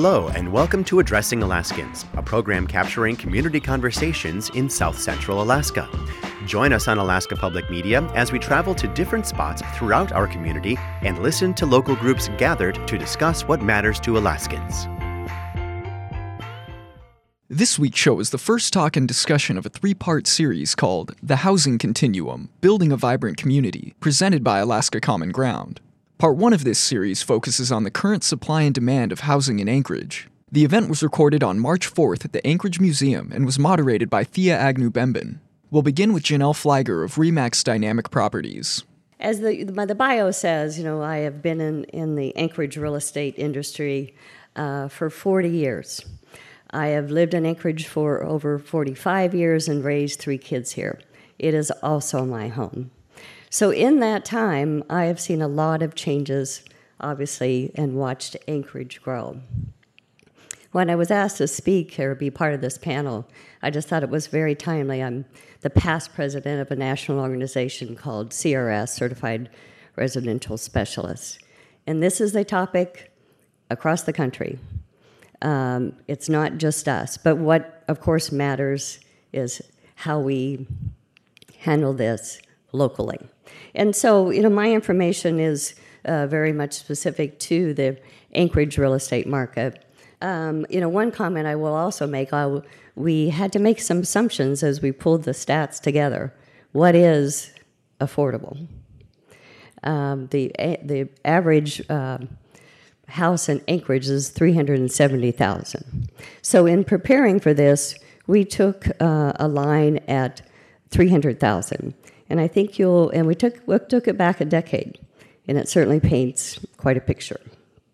Hello, and welcome to Addressing Alaskans, a program capturing community conversations in South Central Alaska. Join us on Alaska Public Media as we travel to different spots throughout our community and listen to local groups gathered to discuss what matters to Alaskans. This week's show is the first talk and discussion of a three part series called The Housing Continuum Building a Vibrant Community, presented by Alaska Common Ground. Part one of this series focuses on the current supply and demand of housing in Anchorage. The event was recorded on March 4th at the Anchorage Museum and was moderated by Thea Agnew Bemben. We'll begin with Janelle Pfleiger of RE/MAX Dynamic Properties. As the, the bio says, you know, I have been in, in the Anchorage real estate industry uh, for 40 years. I have lived in Anchorage for over 45 years and raised three kids here. It is also my home. So, in that time, I have seen a lot of changes, obviously, and watched Anchorage grow. When I was asked to speak or be part of this panel, I just thought it was very timely. I'm the past president of a national organization called CRS, Certified Residential Specialists. And this is a topic across the country. Um, it's not just us, but what, of course, matters is how we handle this locally. And so, you know, my information is uh, very much specific to the Anchorage real estate market. Um, you know, one comment I will also make: I, we had to make some assumptions as we pulled the stats together. What is affordable? Um, the the average uh, house in Anchorage is three hundred and seventy thousand. So, in preparing for this, we took uh, a line at three hundred thousand. And I think you'll, and we took, we took it back a decade, and it certainly paints quite a picture.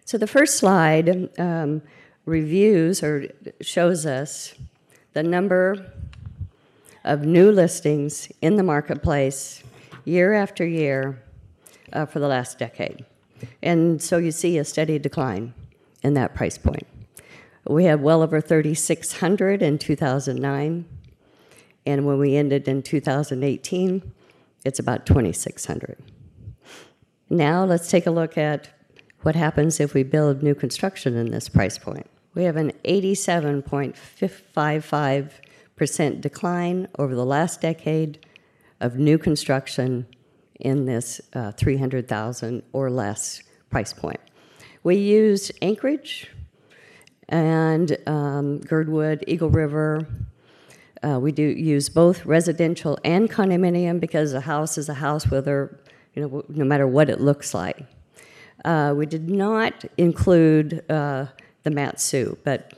So the first slide um, reviews or shows us the number of new listings in the marketplace year after year uh, for the last decade. And so you see a steady decline in that price point. We had well over 3,600 in 2009, and when we ended in 2018, it's about 2,600. Now let's take a look at what happens if we build new construction in this price point. We have an 87.55% decline over the last decade of new construction in this uh, 300,000 or less price point. We used Anchorage and um, Girdwood, Eagle River, uh, we do use both residential and condominium because a house is a house whether you know no matter what it looks like. Uh, we did not include uh, the Mat-Su, but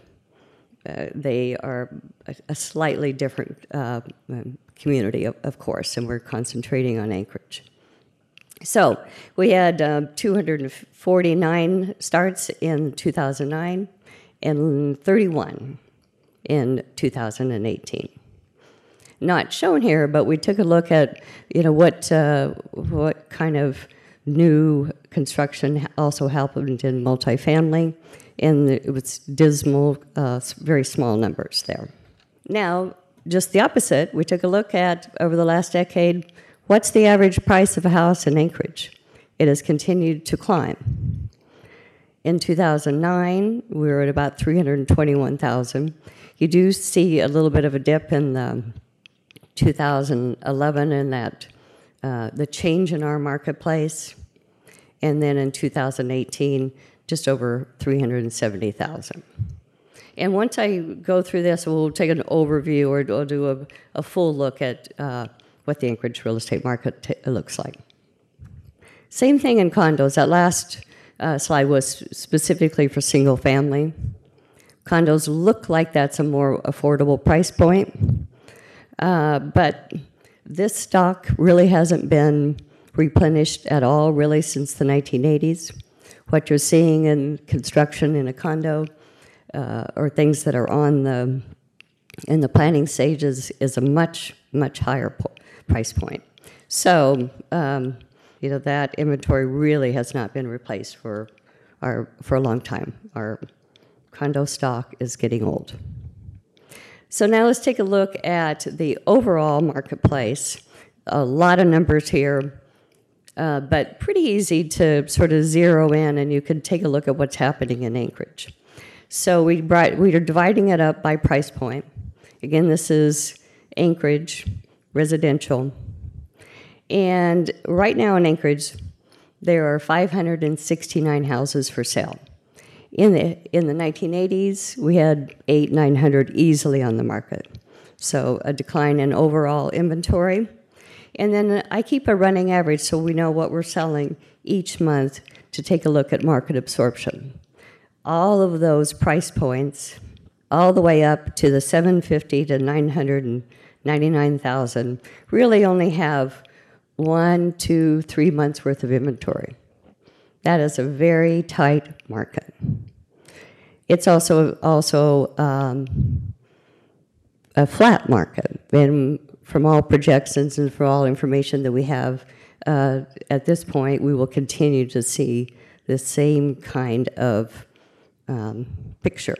uh, they are a, a slightly different uh, um, community, of, of, course, and we're concentrating on Anchorage. So we had um, 249 starts in 2009 and 31 in 2018. Not shown here, but we took a look at you know what uh, what kind of new construction also happened in multifamily, and it was dismal, uh, very small numbers there. Now, just the opposite, we took a look at over the last decade what's the average price of a house in Anchorage? It has continued to climb. In 2009, we were at about 321,000. You do see a little bit of a dip in the 2011 and that uh, the change in our marketplace, and then in 2018, just over 370,000. And once I go through this, we'll take an overview or we'll do a, a full look at uh, what the Anchorage real estate market t- looks like. Same thing in condos. That last uh, slide was specifically for single family. Condos look like that's a more affordable price point, uh, but this stock really hasn't been replenished at all, really, since the 1980s. What you're seeing in construction in a condo uh, or things that are on the in the planning stages is a much much higher po- price point. So um, you know that inventory really has not been replaced for our for a long time. Our condo stock is getting old. So now let's take a look at the overall marketplace. A lot of numbers here, uh, but pretty easy to sort of zero in, and you can take a look at what's happening in Anchorage. So we brought, we are dividing it up by price point. Again, this is Anchorage residential. And right now in Anchorage, there are 569 houses for sale. In the, in the 1980s, we had eight, 900 easily on the market. So a decline in overall inventory. And then I keep a running average so we know what we're selling each month to take a look at market absorption. All of those price points, all the way up to the 750 to 999,000, really only have one, two, three months worth of inventory. That is a very tight market. It's also also um, a flat market, and from all projections and for all information that we have uh, at this point, we will continue to see the same kind of um, picture.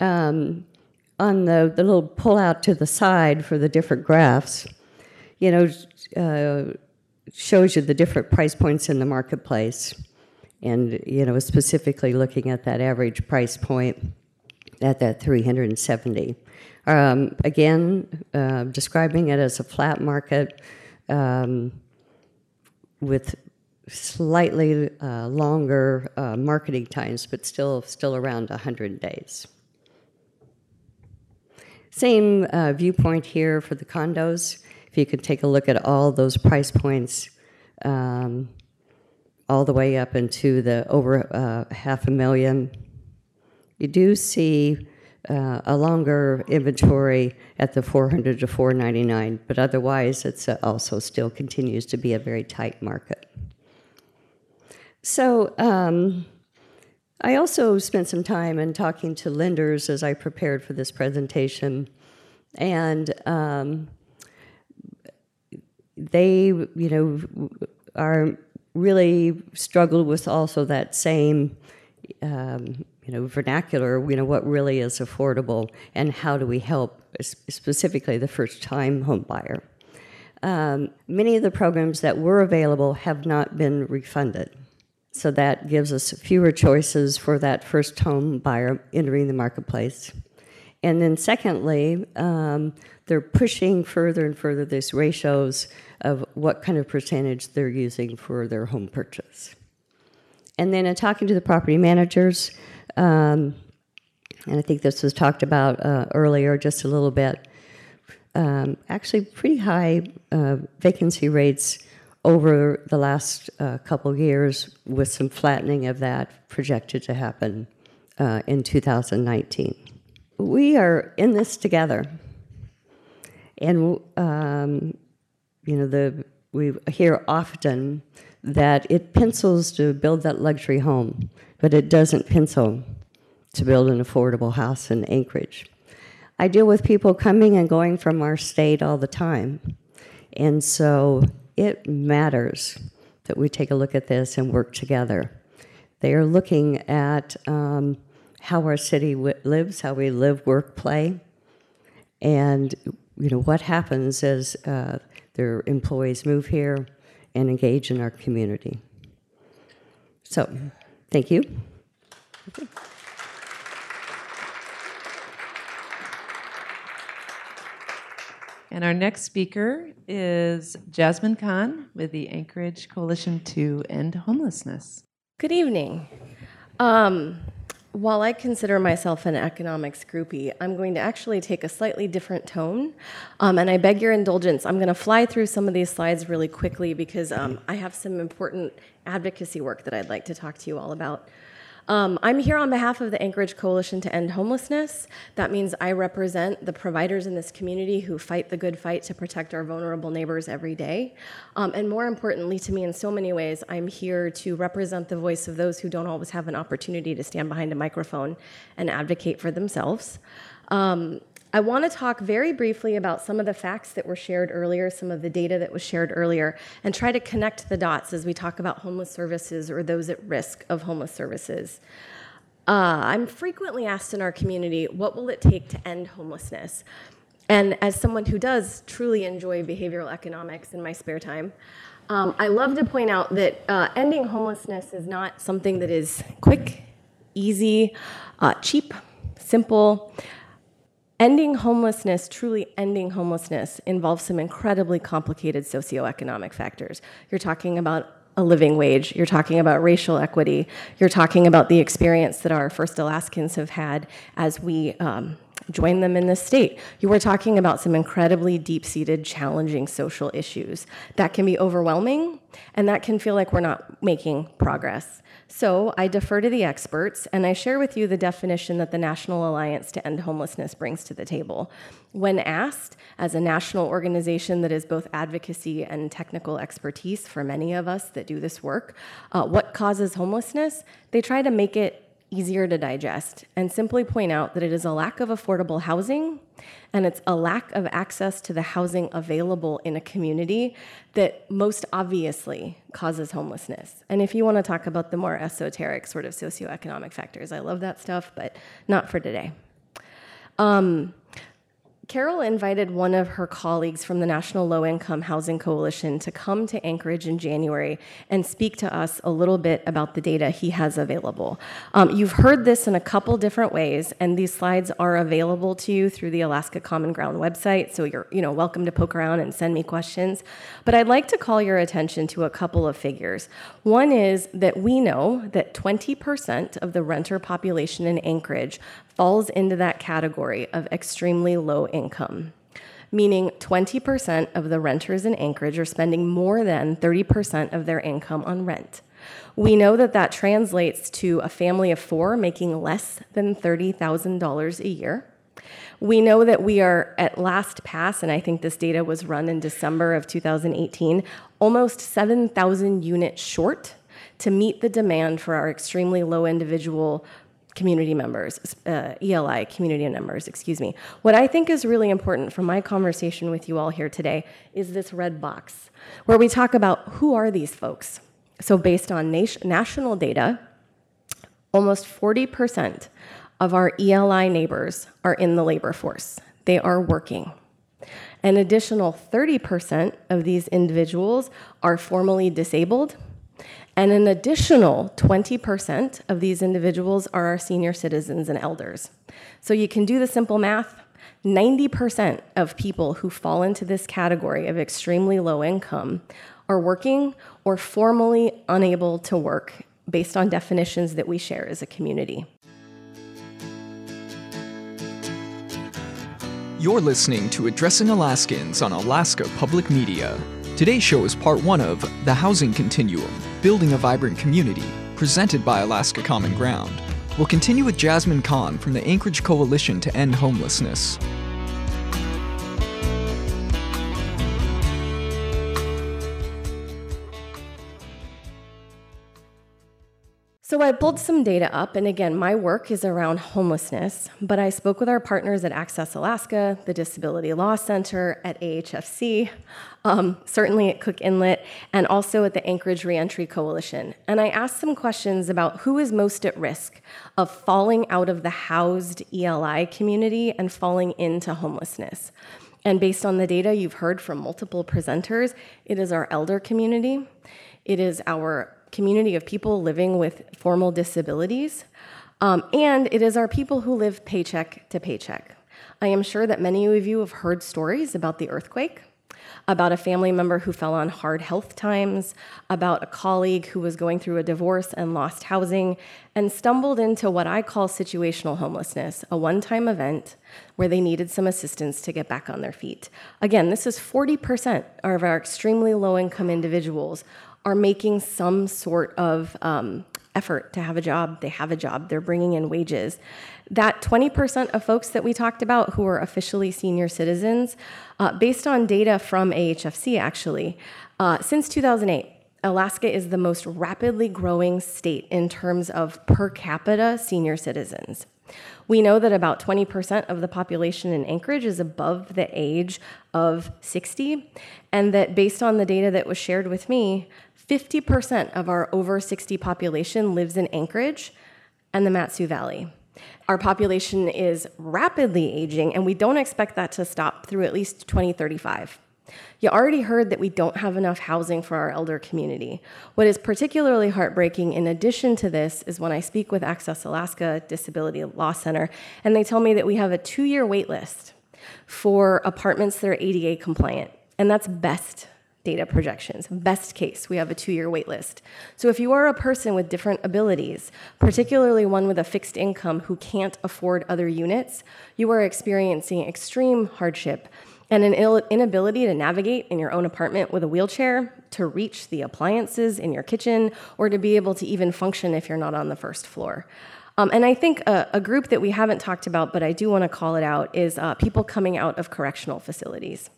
Um, on the, the little pull out to the side for the different graphs, you know, uh, shows you the different price points in the marketplace. And, you know, specifically looking at that average price point at that 370. Um, again, uh, describing it as a flat market um, with slightly uh, longer uh, marketing times, but still still around 100 days. Same uh, viewpoint here for the condos. If you could take a look at all those price points, um, all the way up into the over uh, half a million, you do see uh, a longer inventory at the 400 to 499, but otherwise, it's uh, also still continues to be a very tight market. So um, I also spent some time in talking to lenders as I prepared for this presentation, and um, they, you know, are really struggled with also that same, um, you know, vernacular. You know, what really is affordable, and how do we help specifically the first-time home buyer. Um, many of the programs that were available have not been refunded. So that gives us fewer choices for that first home buyer entering the marketplace. And then, secondly, um, they're pushing further and further these ratios of what kind of percentage they're using for their home purchase. And then, in talking to the property managers, um, and I think this was talked about uh, earlier just a little bit, um, actually, pretty high uh, vacancy rates over the last uh, couple years, with some flattening of that projected to happen uh, in 2019. We are in this together, and um, you know the we hear often that it pencils to build that luxury home, but it doesn't pencil to build an affordable house in Anchorage. I deal with people coming and going from our state all the time, and so it matters that we take a look at this and work together. They are looking at um, how our city w- lives, how we live, work, play, and you know what happens as uh, their employees move here and engage in our community. So, thank you. Okay. And our next speaker is Jasmine Khan with the Anchorage Coalition to End Homelessness. Good evening. Um, while I consider myself an economics groupie, I'm going to actually take a slightly different tone. Um, and I beg your indulgence. I'm going to fly through some of these slides really quickly because um, I have some important advocacy work that I'd like to talk to you all about. Um, I'm here on behalf of the Anchorage Coalition to End Homelessness. That means I represent the providers in this community who fight the good fight to protect our vulnerable neighbors every day. Um, and more importantly to me, in so many ways, I'm here to represent the voice of those who don't always have an opportunity to stand behind a microphone and advocate for themselves. Um, I want to talk very briefly about some of the facts that were shared earlier, some of the data that was shared earlier, and try to connect the dots as we talk about homeless services or those at risk of homeless services. Uh, I'm frequently asked in our community, what will it take to end homelessness? And as someone who does truly enjoy behavioral economics in my spare time, um, I love to point out that uh, ending homelessness is not something that is quick easy, uh, cheap, simple. Ending homelessness, truly ending homelessness, involves some incredibly complicated socioeconomic factors. You're talking about a living wage, you're talking about racial equity, you're talking about the experience that our first Alaskans have had as we um, join them in this state. You were talking about some incredibly deep seated, challenging social issues that can be overwhelming and that can feel like we're not making progress. So I defer to the experts and I share with you the definition that the National Alliance to End Homelessness brings to the table. When asked, as a national organization that is both advocacy and technical expertise for many of us that do this work, uh, what causes homelessness, they try to make it easier to digest and simply point out that it is a lack of affordable housing and it's a lack of access to the housing available in a community that most obviously causes homelessness. And if you want to talk about the more esoteric sort of socioeconomic factors, I love that stuff, but not for today. Um, Carol invited one of her colleagues from the National Low Income Housing Coalition to come to Anchorage in January and speak to us a little bit about the data he has available. Um, you've heard this in a couple different ways, and these slides are available to you through the Alaska Common Ground website, so you're you know, welcome to poke around and send me questions. But I'd like to call your attention to a couple of figures. One is that we know that 20% of the renter population in Anchorage falls into that category of extremely low income, meaning 20% of the renters in Anchorage are spending more than 30% of their income on rent. We know that that translates to a family of four making less than $30,000 a year. We know that we are at last pass, and I think this data was run in December of 2018, almost 7,000 units short to meet the demand for our extremely low individual community members, uh, ELI community members, excuse me. What I think is really important from my conversation with you all here today is this red box, where we talk about who are these folks. So, based on nation, national data, almost 40% of our ELI neighbors are in the labor force. They are working. An additional 30% of these individuals are formally disabled and an additional 20% of these individuals are our senior citizens and elders. So you can do the simple math 90% of people who fall into this category of extremely low income are working or formally unable to work based on definitions that we share as a community. You're listening to Addressing Alaskans on Alaska Public Media. Today's show is part one of The Housing Continuum Building a Vibrant Community, presented by Alaska Common Ground. We'll continue with Jasmine Khan from the Anchorage Coalition to End Homelessness. So I pulled some data up, and again, my work is around homelessness, but I spoke with our partners at Access Alaska, the Disability Law Center, at AHFC, um, certainly at Cook Inlet, and also at the Anchorage Reentry Coalition. And I asked some questions about who is most at risk of falling out of the housed ELI community and falling into homelessness. And based on the data you've heard from multiple presenters, it is our elder community, it is our community of people living with formal disabilities, um, and it is our people who live paycheck to paycheck. I am sure that many of you have heard stories about the earthquake, about a family member who fell on hard health times, about a colleague who was going through a divorce and lost housing, and stumbled into what I call situational homelessness, a one time event where they needed some assistance to get back on their feet. Again, this is 40% of our extremely low income individuals are making some sort of um, effort to have a job. They have a job, they're bringing in wages. That 20% of folks that we talked about who are officially senior citizens, uh, based on data from AHFC actually, uh, since 2008, Alaska is the most rapidly growing state in terms of per capita senior citizens. We know that about 20% of the population in Anchorage is above the age of 60, and that based on the data that was shared with me, 50% of our over 60 population lives in Anchorage and the Mat-Su Valley. Our population is rapidly aging, and we don't expect that to stop through at least 2035. You already heard that we don't have enough housing for our elder community. What is particularly heartbreaking, in addition to this, is when I speak with Access Alaska Disability Law Center, and they tell me that we have a two year wait list for apartments that are ADA compliant. And that's best data projections. Best case, we have a two year wait list. So if you are a person with different abilities, particularly one with a fixed income who can't afford other units, you are experiencing extreme hardship and an inability to navigate in your own apartment with a wheelchair, to reach the appliances in your kitchen, or to be able to even function if you're not on the first floor. Um, and I think a, a, group that we haven't talked about, but I do want to call it out, is uh, people coming out of correctional facilities.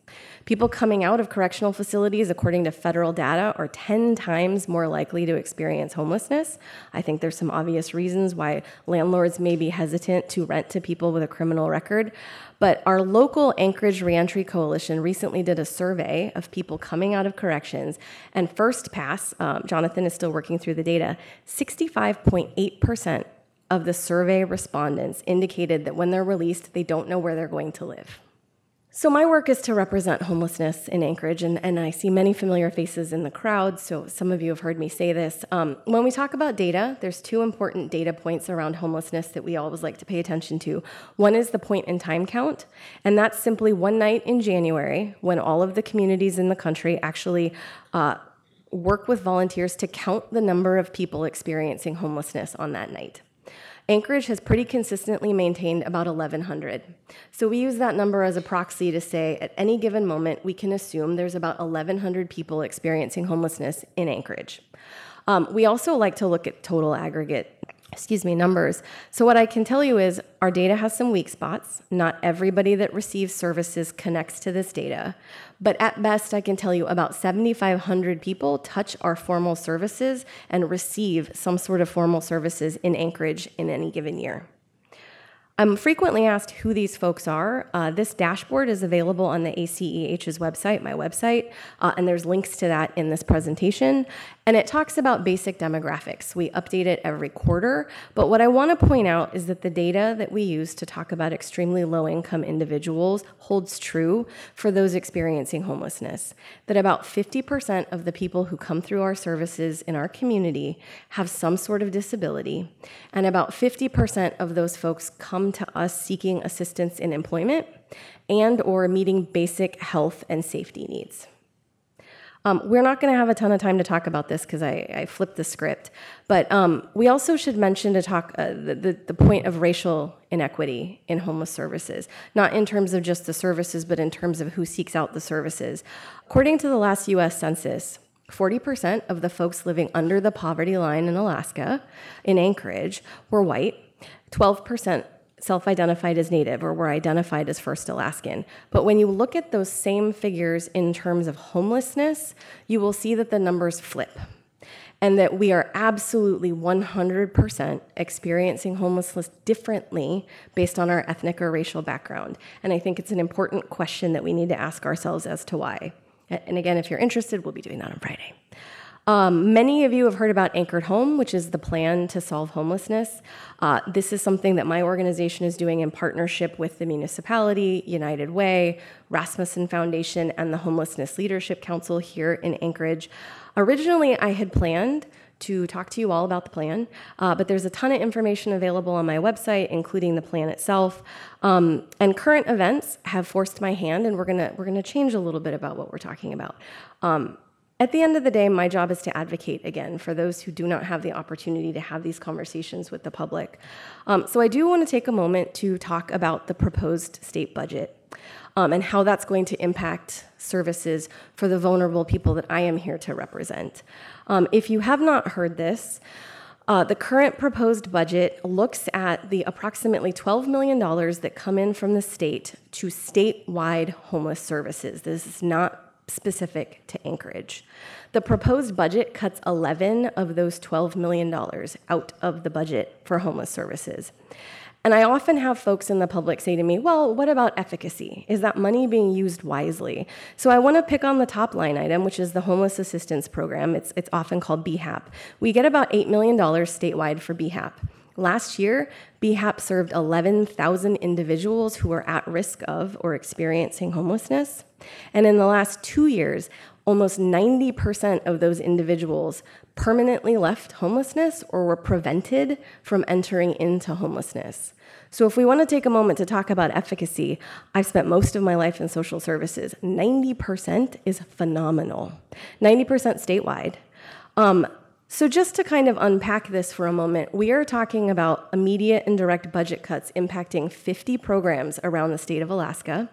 People coming out of correctional facilities, according to federal data, are 10 times more likely to experience homelessness. I think there's some obvious reasons why landlords may be hesitant to rent to people with a criminal record. But our local Anchorage Reentry Coalition recently did a survey of people coming out of corrections, and first pass, um, Jonathan is still working through the data, 65.8% of the survey respondents indicated that when they're released, they don't know where they're going to live. So, my work is to represent homelessness in Anchorage, and, and I see many familiar faces in the crowd, so some of you have heard me say this. Um, when we talk about data, there's two important data points around homelessness that we always like to pay attention to. One is the point in time count, and that's simply one night in January when all of the communities in the country actually uh, work with volunteers to count the number of people experiencing homelessness on that night. Anchorage has pretty consistently maintained about 1,100. So we use that number as a proxy to say at any given moment, we can assume there's about 1,100 people experiencing homelessness in Anchorage. Um, we also like to look at total aggregate excuse me, numbers. So what I can tell you is our data has some weak spots. Not everybody that receives services connects to this data. But at best, I can tell you about 7,500 people touch our formal services and receive some sort of formal services in Anchorage in any given year. I'm frequently asked who these folks are. Uh, this dashboard is available on the ACEH's website, my website, uh, and there's links to that in this presentation. And it talks about basic demographics. We update it every quarter, but what I want to point out is that the data that we use to talk about extremely low income individuals holds true for those experiencing homelessness. That about 50% of the people who come through our services in our community have some sort of disability, and about 50% of those folks come to us seeking assistance in employment and or meeting basic health and safety needs. Um, we're not going to have a ton of time to talk about this because I, I, flipped the script, but um, we also should mention to talk uh, the, the, the, point of racial inequity in homeless services, not in terms of just the services, but in terms of who seeks out the services. According to the last US Census, 40% of the folks living under the poverty line in Alaska, in Anchorage, were white. 12% self identified as Native or were identified as First Alaskan. But when you look at those same figures in terms of homelessness, you will see that the numbers flip. And that we are absolutely 100% experiencing homelessness differently based on our ethnic or racial background. And I think it's an important question that we need to ask ourselves as to why. And again, if you're interested, we'll be doing that on Friday. Um, many of you have heard about Anchored Home, which is the plan to solve homelessness. Uh, this is something that my organization is doing in partnership with the municipality, United Way, Rasmuson Foundation, and the Homelessness Leadership Council here in Anchorage. Originally, I had planned to talk to you all about the plan, uh, but there's a ton of information available on my website, including the plan itself. Um, and current events have forced my hand, and we're gonna we're gonna change a little bit about what we're talking about. Um, at the end of the day, my job is to advocate again for those who do not have the opportunity to have these conversations with the public. Um, so I do want to take a moment to talk about the proposed state budget um, and how that's going to impact services for the vulnerable people that I am here to represent. Um, if you have not heard this, uh, the current proposed budget looks at the approximately $12 million that come in from the state to statewide homeless services. This is not specific to Anchorage. The proposed budget cuts 11 of those $12 million out of the budget for homeless services. And I often have folks in the public say to me, well, what about efficacy? Is that money being used wisely? So I want to pick on the top line item, which is the Homeless Assistance Program. It's, it's often called BHAP. We get about $8 million statewide for BHAP. Last year, BHAP served 11,000 individuals who were at risk of or experiencing homelessness. And in the last two years, almost 90% of those individuals permanently left homelessness or were prevented from entering into homelessness. So, if we want to take a moment to talk about efficacy, I've spent most of my life in social services. 90% is phenomenal, 90% statewide. Um, so, just to kind of unpack this for a moment, we are talking about immediate and direct budget cuts impacting 50 programs around the state of Alaska.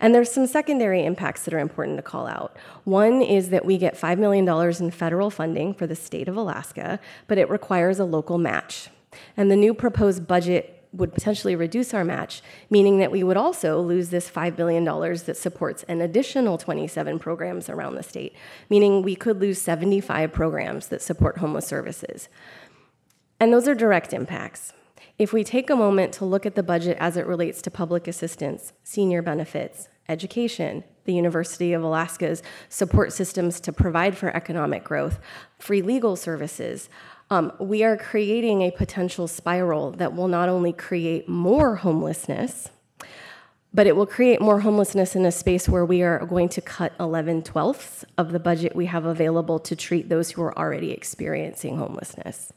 And there's some secondary impacts that are important to call out. One is that we get $5 million in federal funding for the state of Alaska, but it requires a local match. And the new proposed budget would potentially reduce our match, meaning that we would also lose this $5 billion that supports an additional 27 programs around the state, meaning we could lose 75 programs that support homeless services. And those are direct impacts. If we take a moment to look at the budget as it relates to public assistance, senior benefits, education, the University of Alaska's support systems to provide for economic growth, free legal services, um, we are creating a potential spiral that will not only create more homelessness, but it will create more homelessness in a space where we are going to cut 11 twelfths of the budget we have available to treat those who are already experiencing homelessness.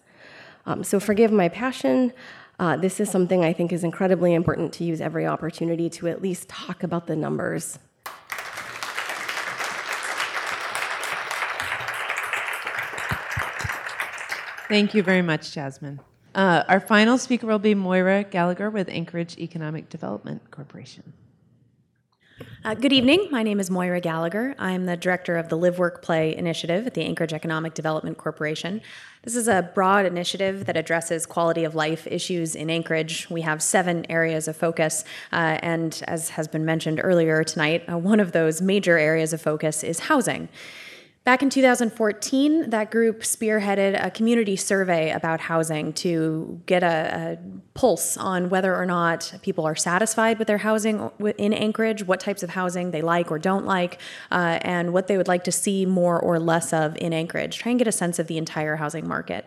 Um, so, forgive my passion. Uh, this is something I think is incredibly important to use every opportunity to at least talk about the numbers Thank you very much, Jasmine. Uh, our final speaker will be Moira Gallagher with Anchorage Economic Development Corporation. Uh, good evening. My name is Moira Gallagher. I'm the director of the Live Work Play initiative at the Anchorage Economic Development Corporation. This is a broad initiative that addresses quality of life issues in Anchorage. We have seven areas of focus, uh, and as has been mentioned earlier tonight, uh, one of those major areas of focus is housing. Back in 2014, that group spearheaded a community survey about housing to get a, a, pulse on whether or not people are satisfied with their housing in Anchorage, what types of housing they like or don't like, uh, and what they would like to see more or less of in Anchorage. Try and get a sense of the entire housing market.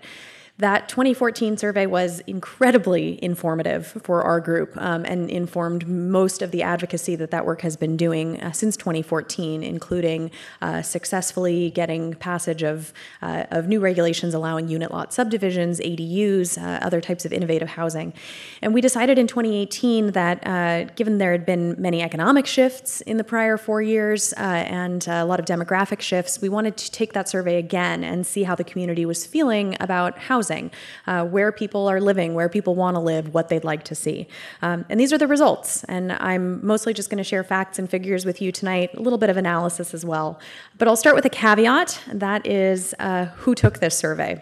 That 2014 survey was incredibly informative for our group um, and informed most of the advocacy that that work has been doing uh, since 2014, including uh, successfully getting passage of, uh, of new regulations allowing unit lot subdivisions, ADUs, uh, other types of innovative housing. And we decided in 2018 that uh, given there had been many economic shifts in the prior four years uh, and a lot of demographic shifts, we wanted to take that survey again and see how the community was feeling about housing housing, uh, where people are living, where people want to live, what they'd like to see. Um, and these are the results. And I'm mostly just going to share facts and figures with you tonight, a little bit of analysis as well. But I'll start with a caveat that is uh, who took this survey.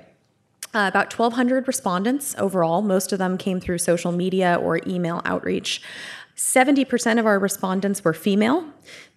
Uh, about 1,200 respondents overall. Most of them came through social media or email outreach. 70% of our respondents were female.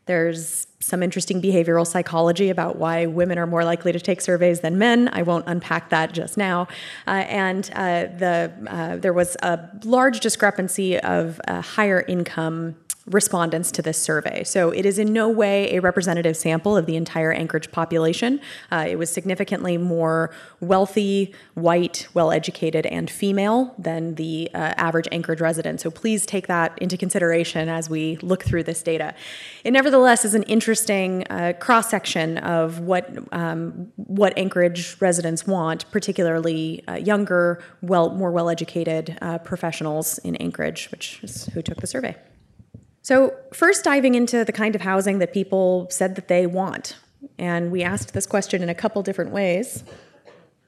There's some interesting behavioral psychology about why women are more likely to take surveys than men. I won't unpack that just now. Uh, and uh, the, uh, there was a large discrepancy of higher income respondents to this survey. So it is in no way a representative sample of the entire Anchorage population. Uh, it was significantly more wealthy, white, well educated, and female than the uh, average Anchorage resident. So please take that into consideration as we look through this data. It nevertheless is an interesting uh, cross section of what, um, what Anchorage residents want, particularly uh, younger, well, more well educated uh, professionals in Anchorage, which is who took the survey. So, first diving into the kind of housing that people said that they want. And we asked this question in a couple different ways.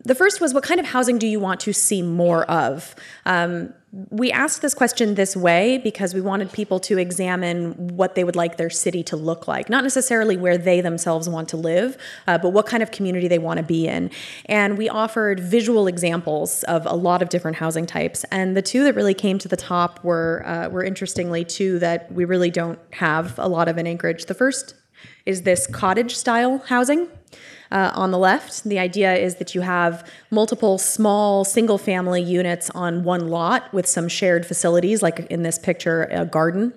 The first was what kind of housing do you want to see more of? Um, we asked this question this way because we wanted people to examine what they would like their city to look like, not necessarily where they themselves want to live, uh, but what kind of community they want to be in. And we offered visual examples of a lot of different housing types. And the two that really came to the top were, uh, were interestingly two that we really don't have a lot of in Anchorage. The first is this cottage style housing uh, on the left. The idea is that you have multiple small single family units on one lot with some shared facilities, like in this picture, a garden.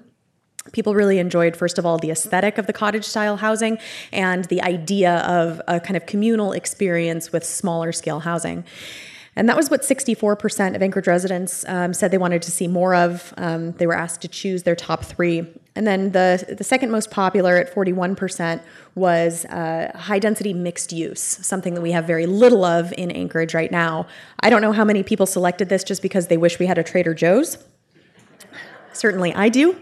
People really enjoyed, first of all, the aesthetic of the cottage style housing and the idea of a kind of communal experience with smaller scale housing. And that was what 64% of Anchorage residents um, said they wanted to see more of. Um, they were asked to choose their top three. And then the, the second most popular at 41% was uh, high density mixed use, something that we have very little of in Anchorage right now. I don't know how many people selected this just because they wish we had a Trader Joe's. Certainly I do.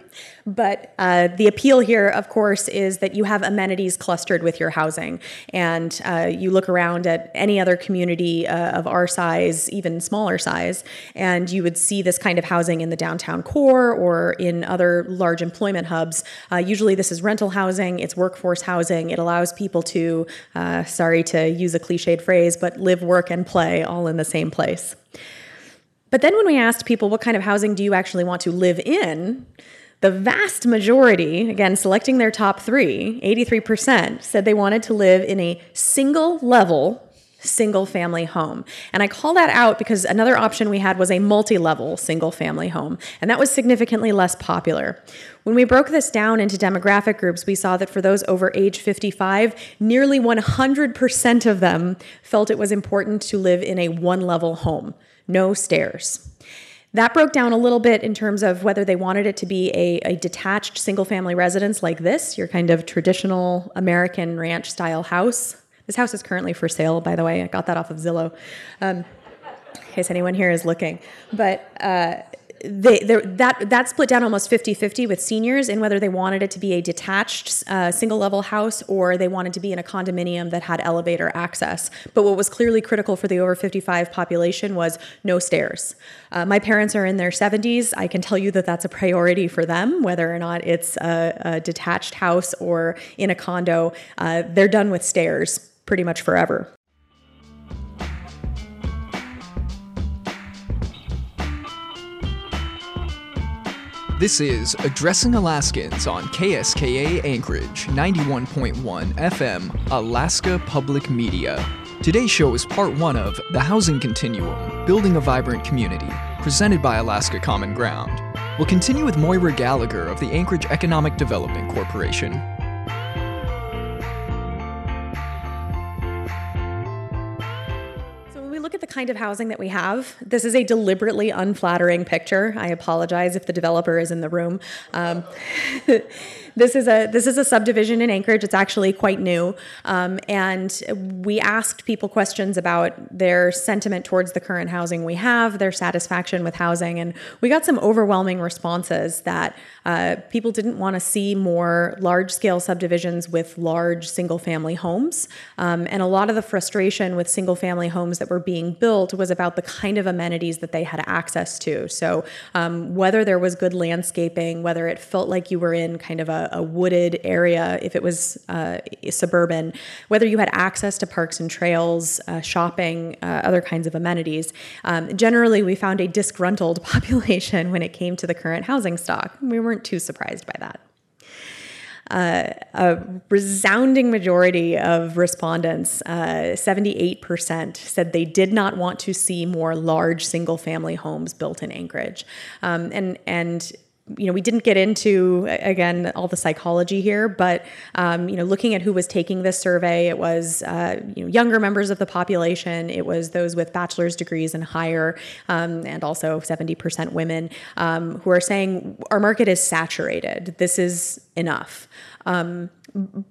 But uh, the appeal here, of course, is that you have amenities clustered with your housing. And uh, you look around at any other community uh, of our size, even smaller size, and you would see this kind of housing in the downtown core or in other large employment hubs. Uh, usually, this is rental housing, it's workforce housing. It allows people to, uh, sorry to use a cliched phrase, but live, work, and play all in the same place. But then when we asked people, what kind of housing do you actually want to live in? The vast majority, again, selecting their top three, 83%, said they wanted to live in a single level, single family home. And I call that out because another option we had was a multi level single family home, and that was significantly less popular. When we broke this down into demographic groups, we saw that for those over age 55, nearly 100% of them felt it was important to live in a one level home no stairs. That broke down a little bit in terms of whether they wanted it to be a, a detached single family residence like this, your kind of traditional American ranch style house. This house is currently for sale, by the way. I got that off of Zillow, um, in case anyone here is looking. But uh, they, that that split down almost 50-50 with seniors in whether they wanted it to be a detached uh, single level house or they wanted to be in a condominium that had elevator access. But what was clearly critical for the over 55 population was no stairs. Uh, my parents are in their 70s i can tell you that that's a priority for them whether or not it's a, a detached house or in a condo. Uh, they're done with stairs pretty much forever This is Addressing Alaskans on KSKA Anchorage 91.1 FM, Alaska Public Media. Today's show is part one of The Housing Continuum Building a Vibrant Community, presented by Alaska Common Ground. We'll continue with Moira Gallagher of the Anchorage Economic Development Corporation. Kind of housing that we have, this is a deliberately unflattering picture. I apologize if the developer is in the room. Um, this is a this is a subdivision in Anchorage. It's actually quite new, um, and we asked people questions about their sentiment towards the current housing we have, their satisfaction with housing, and we got some overwhelming responses that uh, people didn't want to see more large scale subdivisions with large single family homes, um, and a lot of the frustration with single family homes that were being built was about the kind of amenities that they had access to. So um, whether there was good landscaping, whether it felt like you were in kind of a a, wooded area, if it was uh, suburban, whether you had access to parks and trails, uh, shopping, uh, other kinds of amenities. Um, generally, we found a disgruntled population when it came to the current housing stock. We weren't too surprised by that. Uh, a resounding majority of respondents, uh, 78%, said they did not want to see more large single family homes built in Anchorage. Um, and, and you know, we didn't get into again all the psychology here, but um, you know, looking at who was taking this survey, it was uh, you know younger members of the population, it was those with bachelor's degrees and higher, um, and also 70% women um, who are saying our market is saturated. This is enough. Um,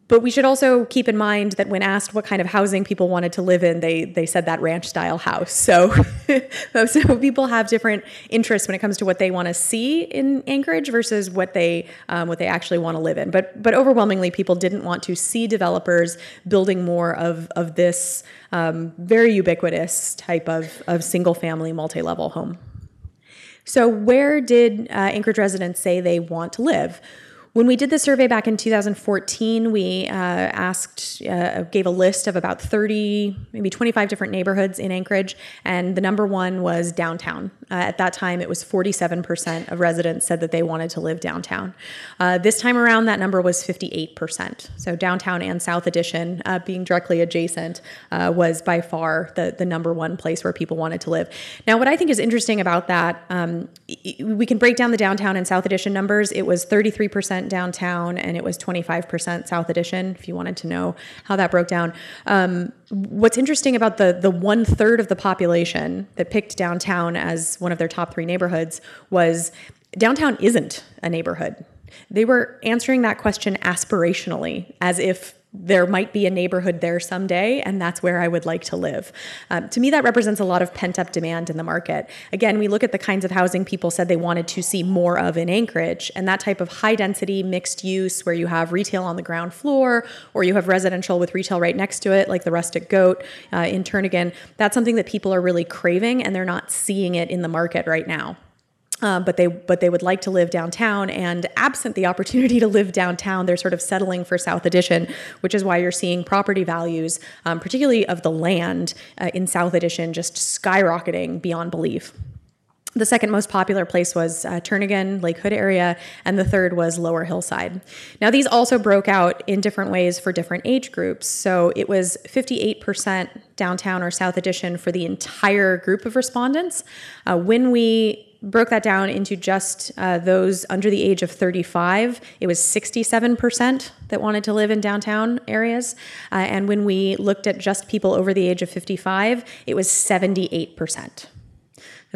but we should also keep in mind that when asked what kind of housing people wanted to live in, they they said that ranch style house. So, so people have different interests when it comes to what they want to see in Anchorage versus what they um, what they actually want to live in. But but overwhelmingly, people didn't want to see developers building more of of this um, very ubiquitous type of of single family multi level home. So, where did uh, Anchorage residents say they want to live? When we did the survey back in 2014, we uh, asked, uh, gave a list of about 30, maybe 25 different neighborhoods in Anchorage, and the number one was downtown. Uh, at that time, it was 47% of residents said that they wanted to live downtown. Uh, this time around, that number was 58%. So downtown and South Addition, uh, being directly adjacent, uh, was by far the, the number one place where people wanted to live. Now, what I think is interesting about that, um, we can break down the downtown and South Addition numbers. It was 33% percent downtown, and it was 25% South Addition. If you wanted to know how that broke down, um, what's interesting about the the one third of the population that picked downtown as one of their top three neighborhoods was downtown isn't a neighborhood. They were answering that question aspirationally, as if there might be a neighborhood there someday, and that's where I would like to live. Um, to me, that represents a lot of pent up demand in the market. Again, we look at the kinds of housing people said they wanted to see more of in Anchorage, and that type of high density mixed use where you have retail on the ground floor or you have residential with retail right next to it, like the Rustic Goat uh, in Turnagain, that's something that people are really craving, and they're not seeing it in the market right now. Uh, but they but they would like to live downtown and absent the opportunity to live downtown they're sort of settling for south addition which is why you're seeing property values um, particularly of the land uh, in south addition just skyrocketing beyond belief the second most popular place was uh, Turnagain, Lake Hood area, and the third was Lower Hillside. Now, these also broke out in different ways for different age groups. So it was 58% downtown or South Addition for the entire group of respondents. Uh, when we broke that down into just uh, those under the age of 35, it was 67% that wanted to live in downtown areas. Uh, and when we looked at just people over the age of 55, it was 78%.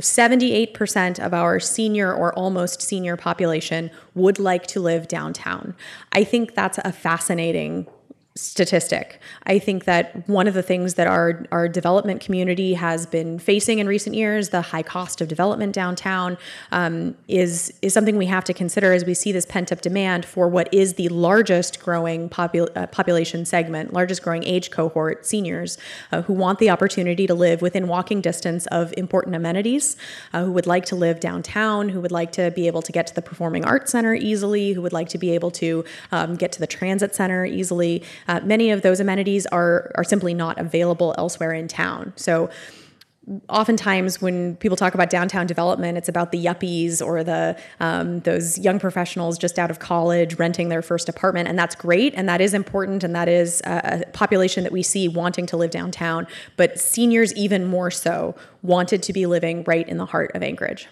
78% of our senior or almost senior population would like to live downtown. I think that's a fascinating statistic. I think that one of the things that our our development community has been facing in recent years, the high cost of development downtown, um, is is something we have to consider as we see this pent up demand for what is the largest growing popul- uh, population segment, largest growing age cohort, seniors uh, who want the opportunity to live within walking distance of important amenities, uh, who would like to live downtown, who would like to be able to get to the performing arts center easily, who would like to be able to um, get to the transit center easily. Uh, many of those amenities are are simply not available elsewhere in town. So oftentimes when people talk about downtown development it's about the yuppies or the um, those young professionals just out of college renting their first apartment and that's great and that is important and that is a, a population that we see wanting to live downtown but seniors even more so wanted to be living right in the heart of anchorage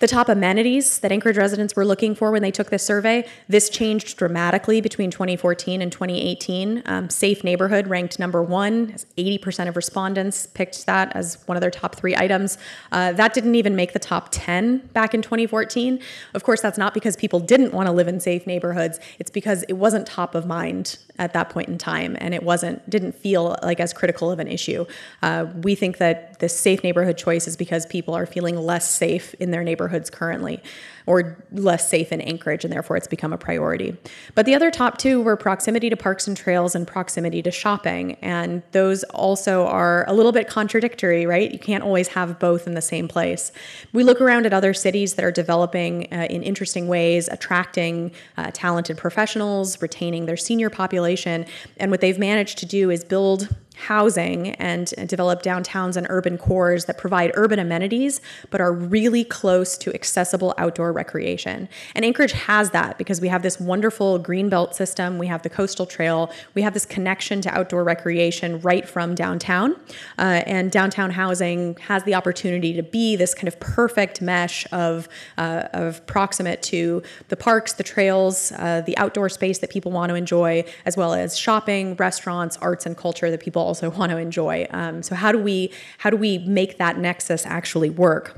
the top amenities that Anchorage residents were looking for when they took this survey, this changed dramatically between 2014 and 2018. Um, safe neighborhood ranked number one. 80% of respondents picked that as one of their top three items. Uh, that didn't even make the top 10 back in 2014. Of course, that's not because people didn't want to live in safe neighborhoods. It's because it wasn't top of mind at that point in time, and it wasn't didn't feel like as critical of an issue. Uh, we think that this safe neighborhood choice is because people are feeling less safe in their neighborhoods currently or less safe in Anchorage, and therefore it's become a priority. But the other top two were proximity to parks and trails and proximity to shopping. And those also are a little bit contradictory, right? You can't always have both in the same place. We look around at other cities that are developing uh, in interesting ways, attracting uh, talented professionals, retaining their senior population. And what they've managed to do is build housing and, develop downtowns and urban cores that provide urban amenities but are really close to accessible outdoor recreation. And Anchorage has that because we have this wonderful green belt system, we have the coastal trail, we have this connection to outdoor recreation right from downtown. Uh, and downtown housing has the opportunity to be this kind of perfect mesh of, uh, of proximate to the parks, the trails, uh, the outdoor space that people want to enjoy, as well as shopping, restaurants, arts, and culture that people also want to enjoy. Um, so how do we how do we make that nexus actually work?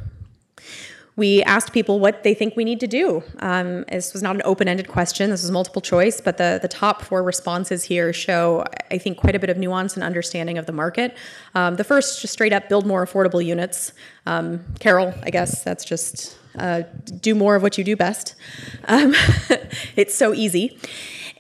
we asked people what they think we need to do. Um, this was not an open-ended question. This was multiple choice, but the, the top four responses here show, I think, quite a bit of nuance and understanding of the market. Um, the first, just straight up, build more affordable units. Um, Carol, I guess that's just uh, do more of what you do best. Um, it's so easy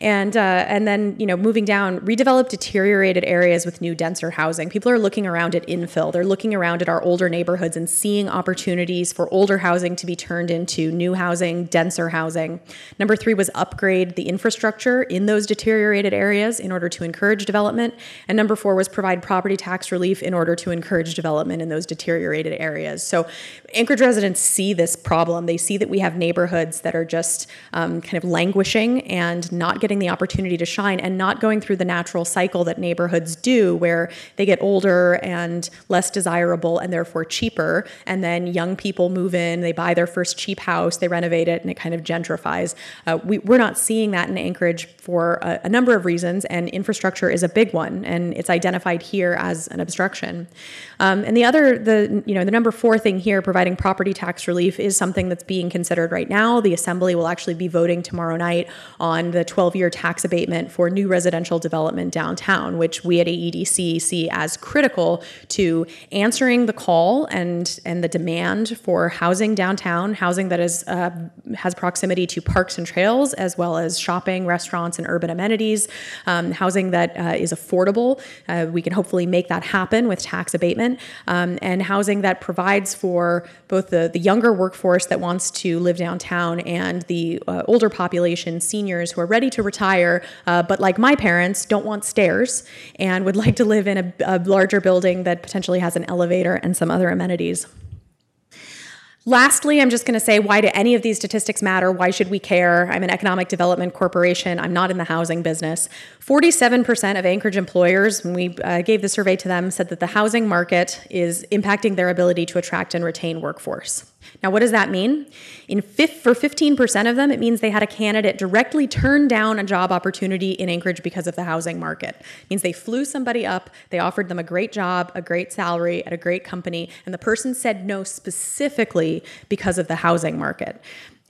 and uh, and then you know moving down, redevelop deteriorated areas with new denser housing. People are looking around at infill. They're looking around at our older neighborhoods and seeing opportunities for older housing to be turned into new housing, denser housing. Number three was upgrade the infrastructure in those deteriorated areas in order to encourage development. And number four was provide property tax relief in order to encourage development in those deteriorated areas. So Anchorage residents see this problem. They see that we have neighborhoods that are just um, kind of languishing and not getting getting the opportunity to shine and not going through the natural cycle that neighborhoods do where they get older and less desirable and therefore cheaper and then young people move in they buy their first cheap house they renovate it and it kind of gentrifies. Uh, we, we're not seeing that in anchorage for a, a number of reasons and infrastructure is a big one and it's identified here as an obstruction. Um, and the other the you know the number four thing here providing property tax relief is something that's being considered right now. The assembly will actually be voting tomorrow night on the 12 year tax abatement for new residential development downtown, which we at AEDC see as critical to answering the call and, and the demand for housing downtown, housing that is, uh, has proximity to parks and trails, as well as shopping, restaurants, and urban amenities, um, housing that uh, is affordable. Uh, we can hopefully make that happen with tax abatement, um, and housing that provides for both the, the younger workforce that wants to live downtown and the uh, older population, seniors who are ready to retire, uh, but like my parents, don't want stairs and would like to live in a, a larger building that potentially has an elevator and some other amenities. Lastly, I'm just going to say why do any of these statistics matter? Why should we care? I'm an economic development corporation. I'm not in the housing business. 47% of Anchorage employers, when we uh, gave the survey to them, said that the housing market is impacting their ability to attract and retain workforce. Now, what does that mean? In fifth, for 15% of them, it means they had a candidate directly turn down a job opportunity in Anchorage because of the housing market. It means they flew somebody up, they offered them a great job, a great salary at a great company, and the person said no specifically because of the housing market.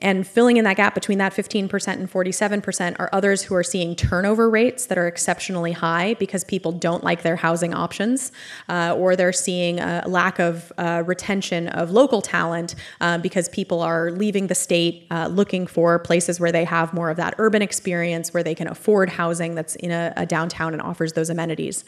And filling in that gap between that 15% and 47% are others who are seeing turnover rates that are exceptionally high because people don't like their housing options, uh, or they're seeing a lack of uh, retention of local talent uh, because people are leaving the state uh, looking for places where they have more of that urban experience, where they can afford housing that's in a, a downtown and offers those amenities.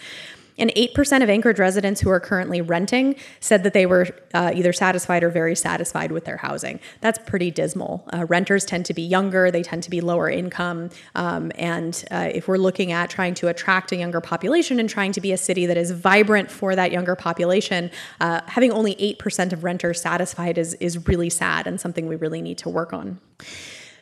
And 8% of Anchorage residents who are currently renting said that they were uh, either satisfied or very satisfied with their housing. That's pretty dismal. Uh, renters tend to be younger, they tend to be lower income. Um, and uh, if we're looking at trying to attract a younger population and trying to be a city that is vibrant for that younger population, uh, having only 8% of renters satisfied is, is really sad and something we really need to work on.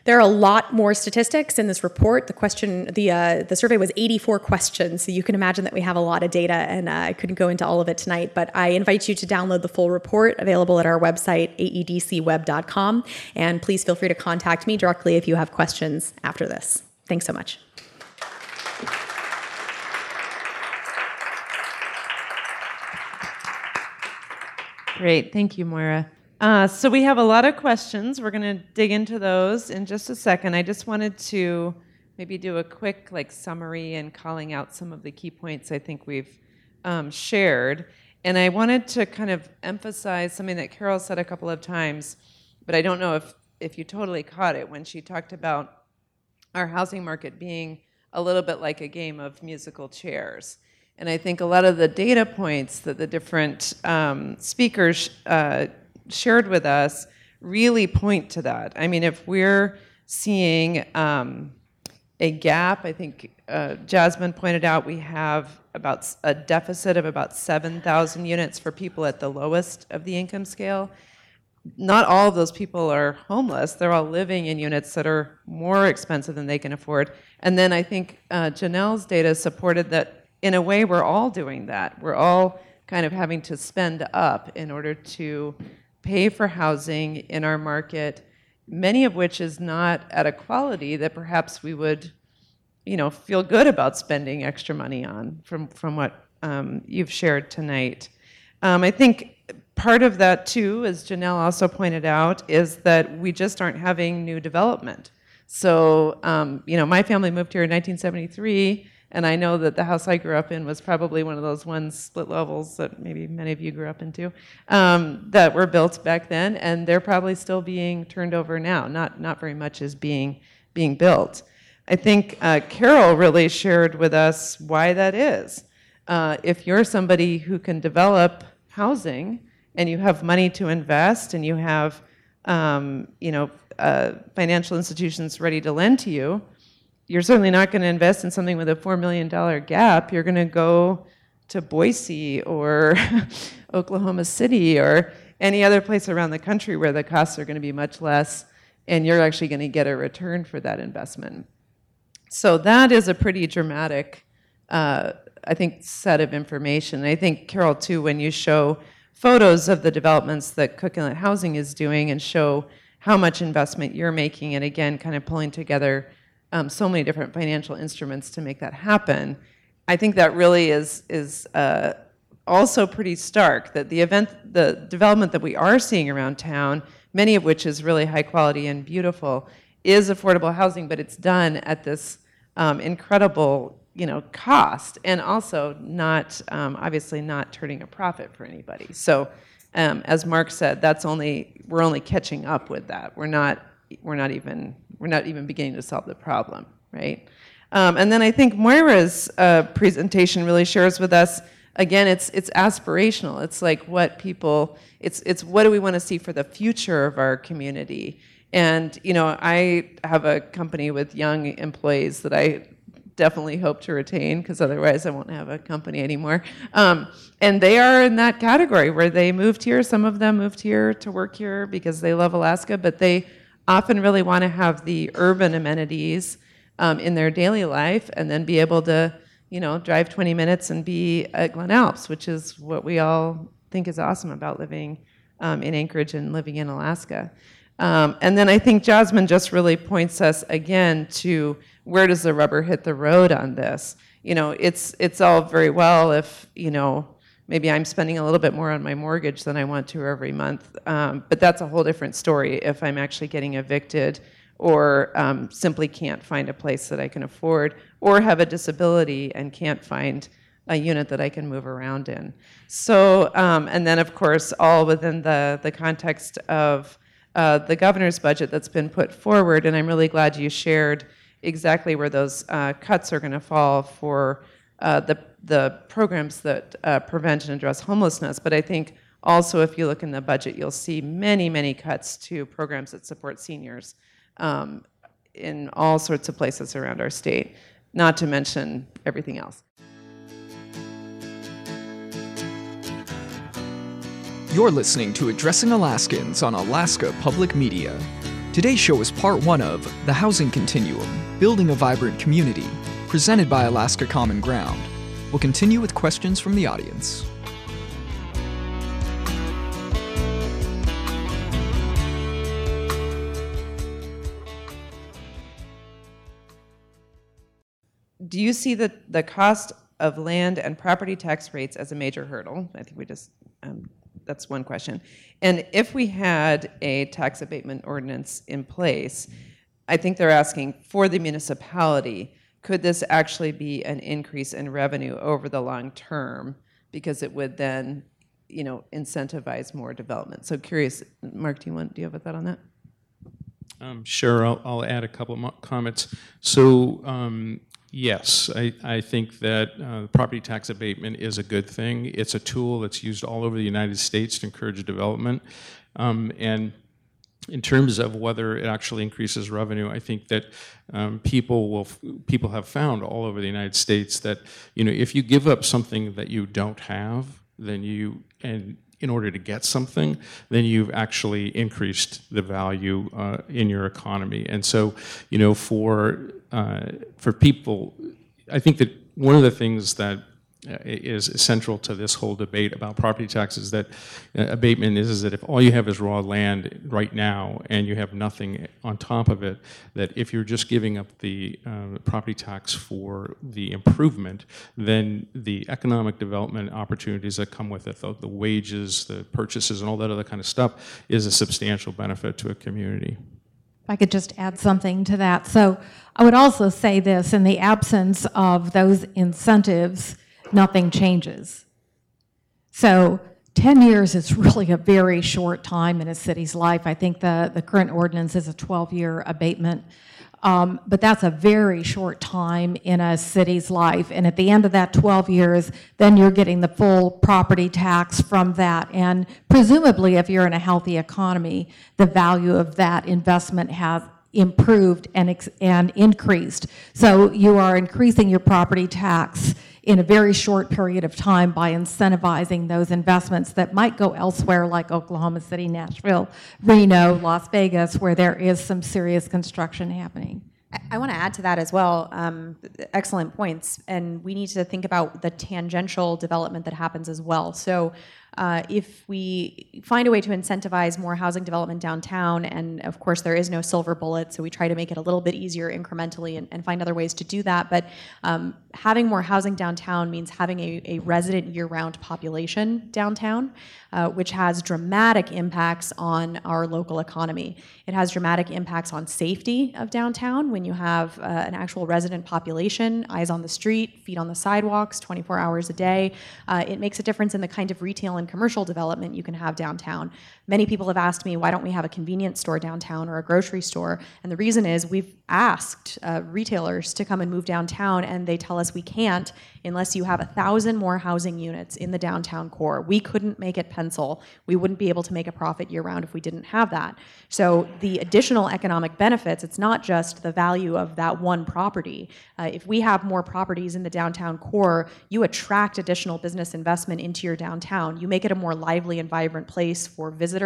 There are a lot more statistics in this report. The question, the uh, the survey was 84 questions, so you can imagine that we have a lot of data, and uh, I couldn't go into all of it tonight. But I invite you to download the full report available at our website aedcweb.com, and please feel free to contact me directly if you have questions after this. Thanks so much. Great, thank you, Moira. Uh, so we have a lot of questions. We're going to dig into those in just a second. I just wanted to maybe do a quick like summary and calling out some of the key points I think we've um, shared. And I wanted to kind of emphasize something that Carol said a couple of times, but I don't know if, if you totally caught it when she talked about our housing market being a little bit like a game of musical chairs. And I think a lot of the data points that the different um, speakers uh, shared with us really point to that. I mean, if we're seeing um, a gap, I think uh, Jasmine pointed out we have about a deficit of about 7,000 units for people at the lowest of the income scale. Not all of those people are homeless. They're all living in units that are more expensive than they can afford. And then I think uh, Janelle's data supported that in a way we're all doing that. We're all kind of having to spend up in order to pay for housing in our market, many of which is not at a quality that perhaps we would, you know, feel good about spending extra money on from, from what um, you've shared tonight. Um, I think part of that too, as Janelle also pointed out, is that we just aren't having new development. So, um, you know, my family moved here in 1973 and I know that the house I grew up in was probably one of those ones split levels that maybe many of you grew up into um, that were built back then, and they're probably still being turned over now. Not not very much is being being built. I think uh, Carol really shared with us why that is. Uh, if you're somebody who can develop housing and you have money to invest and you have um, you know uh, financial institutions ready to lend to you you're certainly not going to invest in something with a $4 million gap. You're going to go to Boise or Oklahoma City or any other place around the country where the costs are going to be much less and you're actually going to get a return for that investment. So that is a pretty dramatic, uh, I think, set of information. I think, Carol, too, when you show photos of the developments that Cook Inlet Housing is doing and show how much investment you're making, and again, kind of pulling together um, so many different financial instruments to make that happen, I think that really is is uh, also pretty stark. That the event, the development that we are seeing around town, many of which is really high quality and beautiful, is affordable housing, but it's done at this um, incredible, you know, cost, and also not um, obviously not turning a profit for anybody. So, um, as Mark said, that's only we're only catching up with that. We're not we're not even we're not even beginning to solve the problem, right? Um, and then I think Moira's uh, presentation really shares with us again it's it's aspirational. It's like what people it's it's what do we want to see for the future of our community? And you know i have a company with young employees that i definitely hope to retain because otherwise i won't have a company anymore. Um, and they are in that category where they moved here some of them moved here to work here because they love alaska but they often really want to have the urban amenities um, in their daily life and then be able to you know, drive 20 minutes and be at Glen Alps, which is what we all think is awesome about living um, in Anchorage and living in Alaska. Um, and then I think Jasmine just really points us again to where does the rubber hit the road on this? You know, it's it's all very well if you know maybe I'm spending a little bit more on my mortgage than I want to every month, um, but that's a whole different story if I'm actually getting evicted or um, simply can't find a place that I can afford, or have a disability and can't find a unit that I can move around in. So, um, and then of course, all within the, the context of uh, the governor's budget that's been put forward, and I'm really glad you shared exactly where those uh, cuts are going to fall for uh, the, the programs that uh, prevent and address homelessness. But I think also, if you look in the budget, you'll see many, many cuts to programs that support seniors um, in all sorts of places around our state, not to mention everything else. You're listening to Addressing Alaskans on Alaska Public Media. Today's show is part one of The Housing Continuum Building a Vibrant Community, presented by Alaska Common Ground. We'll continue with questions from the audience. do you see the, the cost of land and property tax rates as a major hurdle? I think we just, um, that's one question. And if we had a tax abatement ordinance in place, I think they're asking for the municipality, could this actually be an increase in revenue over the long term? Because it would then, you know, incentivize more development. So curious, Mark, do you want, do you have a thought on that? Um, sure, I'll, I'll, add a couple of comments. So um, Yes, I, I think that uh, property tax abatement is a good thing. It's a tool that's used all over the United States to encourage development. Um, and in terms of whether it actually increases revenue, I think that um, people will people have found all over the United States that you know if you give up something that you don't have, then you and in order to get something, then you've actually increased the value uh, in your economy. And so, you know, for uh, for people, I think that one of the things that is central to this whole debate about property taxes that uh, abatement is, is that if all you have is raw land right now and you have nothing on top of it, that if you're just giving up the uh, property tax for the improvement, then the economic development opportunities that come with it, the, the wages, the purchases, and all that other kind of stuff, is a substantial benefit to a community. I could just add something to that. So I would also say this in the absence of those incentives, nothing changes. So 10 years is really a very short time in a city's life. I think the, the current ordinance is a 12 year abatement. Um, but that's a very short time in a city's life. And at the end of that 12 years, then you're getting the full property tax from that. And presumably, if you're in a healthy economy, the value of that investment has improved and, and increased. So you are increasing your property tax in a very short period of time by incentivizing those investments that might go elsewhere, like Oklahoma City, Nashville, Reno, Las Vegas, where there is some serious construction happening. I want to add to that as well. Um, excellent points. And we need to think about the tangential development that happens as well. So, uh, if we find a way to incentivize more housing development downtown, and of course there is no silver bullet, so we try to make it a little bit easier incrementally and, and find other ways to do that. But um, having more housing downtown means having a, a resident year-round population downtown, uh, which has dramatic impacts on our local economy. It has dramatic impacts on safety of downtown when you have uh, an actual resident population, eyes on the street, feet on the sidewalks, 24 hours a day. Uh, it makes a difference in the kind of retail and commercial development you can have downtown. Many people have asked me, why don't we have a convenience store downtown or a grocery store? And the reason is we've asked uh, retailers to come and move downtown, and they tell us we can't unless you have a thousand more housing units in the downtown core. We couldn't make it pencil. We wouldn't be able to make a profit year round if we didn't have that. So the additional economic benefits, it's not just the value of that one property. Uh, if we have more properties in the downtown core, you attract additional business investment into your downtown. You make it a more lively and vibrant place for visitors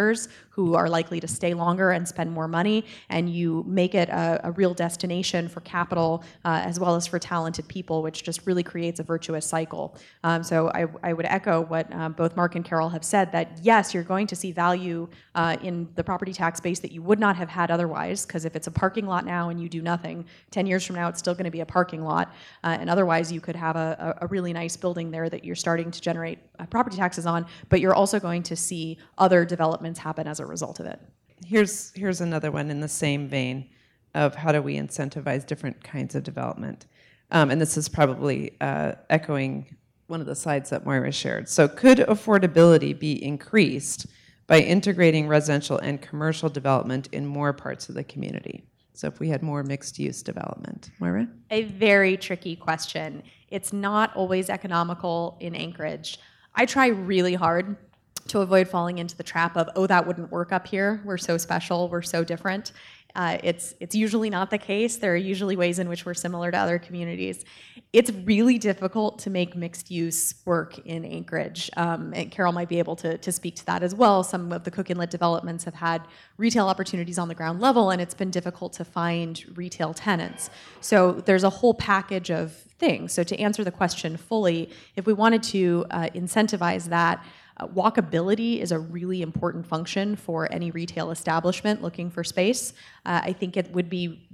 who are likely to stay longer and spend more money, and you make it a, a real destination for capital uh, as well as for talented people, which just really creates a virtuous cycle. Um, so I, I, would echo what um, both Mark and Carol have said that yes, you're going to see value uh, in the property tax base that you would not have had otherwise, because if it's a parking lot now and you do nothing, 10 years from now it's still going to be a parking lot, uh, and otherwise you could have a, a, really nice building there that you're starting to generate uh, property taxes on, but you're also going to see other developments happen as a result of it. Here's, here's another one in the same vein of how do we incentivize different kinds of development. Um, and this is probably uh, echoing one of the slides that Moira shared. So could affordability be increased by integrating residential and commercial development in more parts of the community? So if we had more mixed use development. Moira? A very tricky question. It's not always economical in Anchorage. I try really hard to avoid falling into the trap of, oh, that wouldn't work up here. We're so special, we're so different. Uh, it's, it's usually not the case. There are usually ways in which we're similar to other communities. It's really difficult to make mixed use work in Anchorage. Um, and Carol might be able to, to speak to that as well. Some of the Cook Inlet developments have had retail opportunities on the ground level, and it's been difficult to find retail tenants. So there's a whole package of things. So to answer the question fully, if we wanted to uh, incentivize that, uh, walkability is a really important function for any retail establishment looking for space. Uh, I think it would be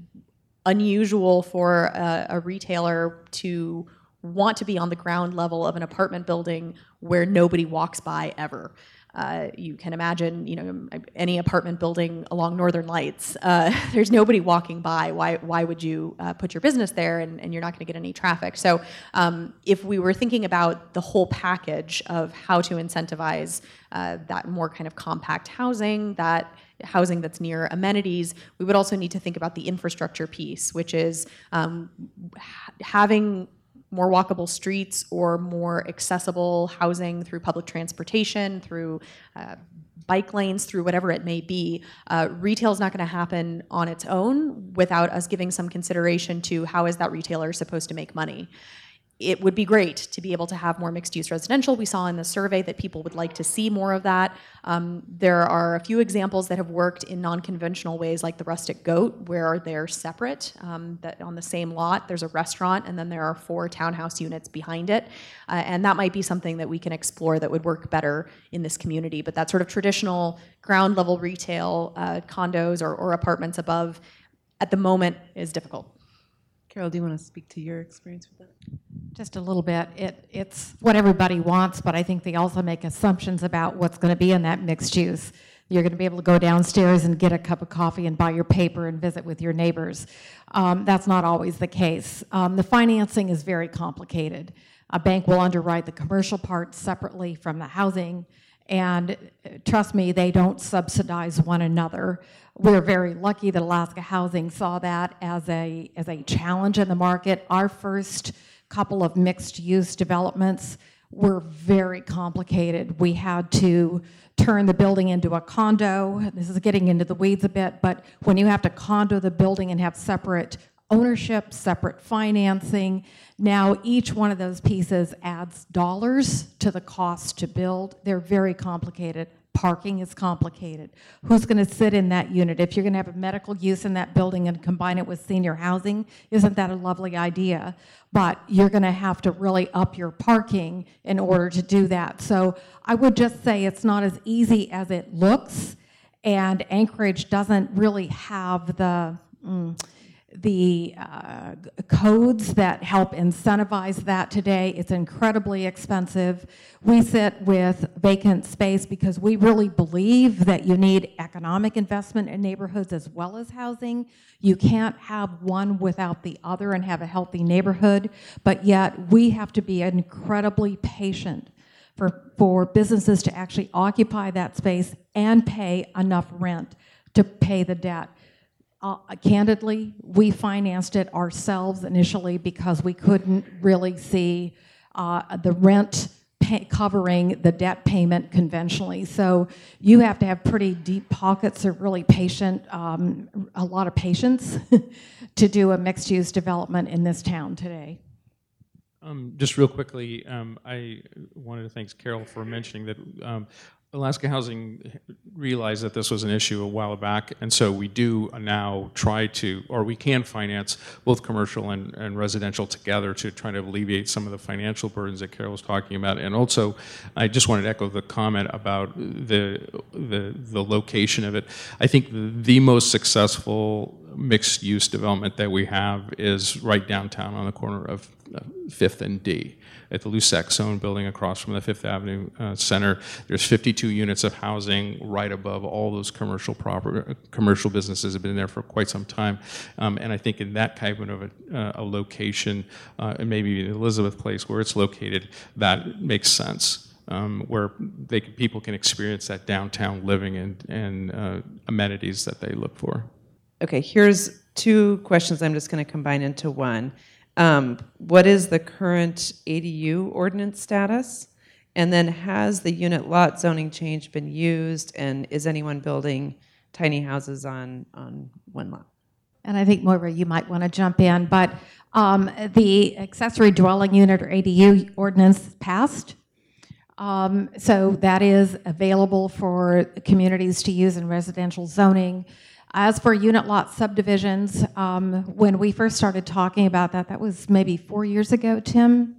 unusual for a, a retailer to want to be on the ground level of an apartment building where nobody walks by ever. Uh, you can imagine, you know, any apartment building along Northern Lights. Uh, there's nobody walking by. Why, why would you uh, put your business there and, and you're not going to get any traffic? So, um, if we were thinking about the whole package of how to incentivize uh, that more kind of compact housing, that housing that's near amenities, we would also need to think about the infrastructure piece, which is um, having more walkable streets or more accessible housing through public transportation, through uh, bike lanes, through whatever it may be. Uh, retail is not going to happen on its own without us giving some consideration to how is that retailer supposed to make money it would be great to be able to have more mixed use residential. We saw in the survey that people would like to see more of that. Um, there are a few examples that have worked in non conventional ways, like the Rustic Goat, where they're separate. Um, that on the same lot, there's a restaurant, and then there are four townhouse units behind it. Uh, and that might be something that we can explore that would work better in this community. But that sort of traditional ground level retail, uh, condos or, or apartments above, at the moment, is difficult. Carol, do you want to speak to your experience with that? Just a little bit. It, it's what everybody wants, but I think they also make assumptions about what's going to be in that mixed use. You're going to be able to go downstairs and get a cup of coffee and buy your paper and visit with your neighbors. Um, that's not always the case. Um, the financing is very complicated. A bank will underwrite the commercial part separately from the housing and uh, trust me, they don't subsidize one another. We're very lucky that Alaska Housing saw that as a, as a challenge in the market. Our first couple of mixed use developments were very complicated. We had to turn the building into a condo. This is getting into the weeds a bit, but when you have to condo the building and have separate ownership, separate financing. Now, each one of those pieces adds dollars to the cost to build. They're very complicated. Parking is complicated. Who's going to sit in that unit? If you're going to have a medical use in that building and combine it with senior housing, isn't that a lovely idea? But you're going to have to really up your parking in order to do that. So I would just say it's not as easy as it looks, and Anchorage doesn't really have the. Mm, the uh, codes that help incentivize that today. It's incredibly expensive. We sit with vacant space because we really believe that you need economic investment in neighborhoods as well as housing. You can't have one without the other and have a healthy neighborhood, but yet we have to be incredibly patient for, for businesses to actually occupy that space and pay enough rent to pay the debt. Uh, candidly, we financed it ourselves initially because we couldn't really see uh, the rent pay- covering the debt payment conventionally. So you have to have pretty deep pockets or really patient, um, a lot of patience to do a mixed use development in this town today. Um, just real quickly, um, I wanted to thank Carol for mentioning that um, Alaska Housing realized that this was an issue a while back, and so we do now try to, or we can finance both commercial and, and residential together to try to alleviate some of the financial burdens that Carol was talking about. And also, I just wanted to echo the comment about the the, the location of it. I think the, most successful mixed use development that we have is right downtown on the corner of Fifth and D at the Loussac-Sogn building across from the Fifth Avenue uh, Center. There's 52 units of housing right above all those commercial proper commercial businesses have been there for quite some time. Um, and I think in that kind of a, uh, a location, uh, and maybe Elizabeth Place where it's located, that makes sense. Um, where they, people can experience that downtown living and, and uh, amenities that they look for. Okay, here's two questions I'm just going to combine into one. Um, what is the current ADU ordinance status? And then has the unit lot zoning change been used and is anyone building tiny houses on, on one lot? And I think Moira, you might want to jump in, but um, the accessory dwelling unit or ADU ordinance passed. Um, so that is available for communities to use in residential zoning. As for unit lot subdivisions, um, when we first started talking about that, that was maybe four years ago, Tim.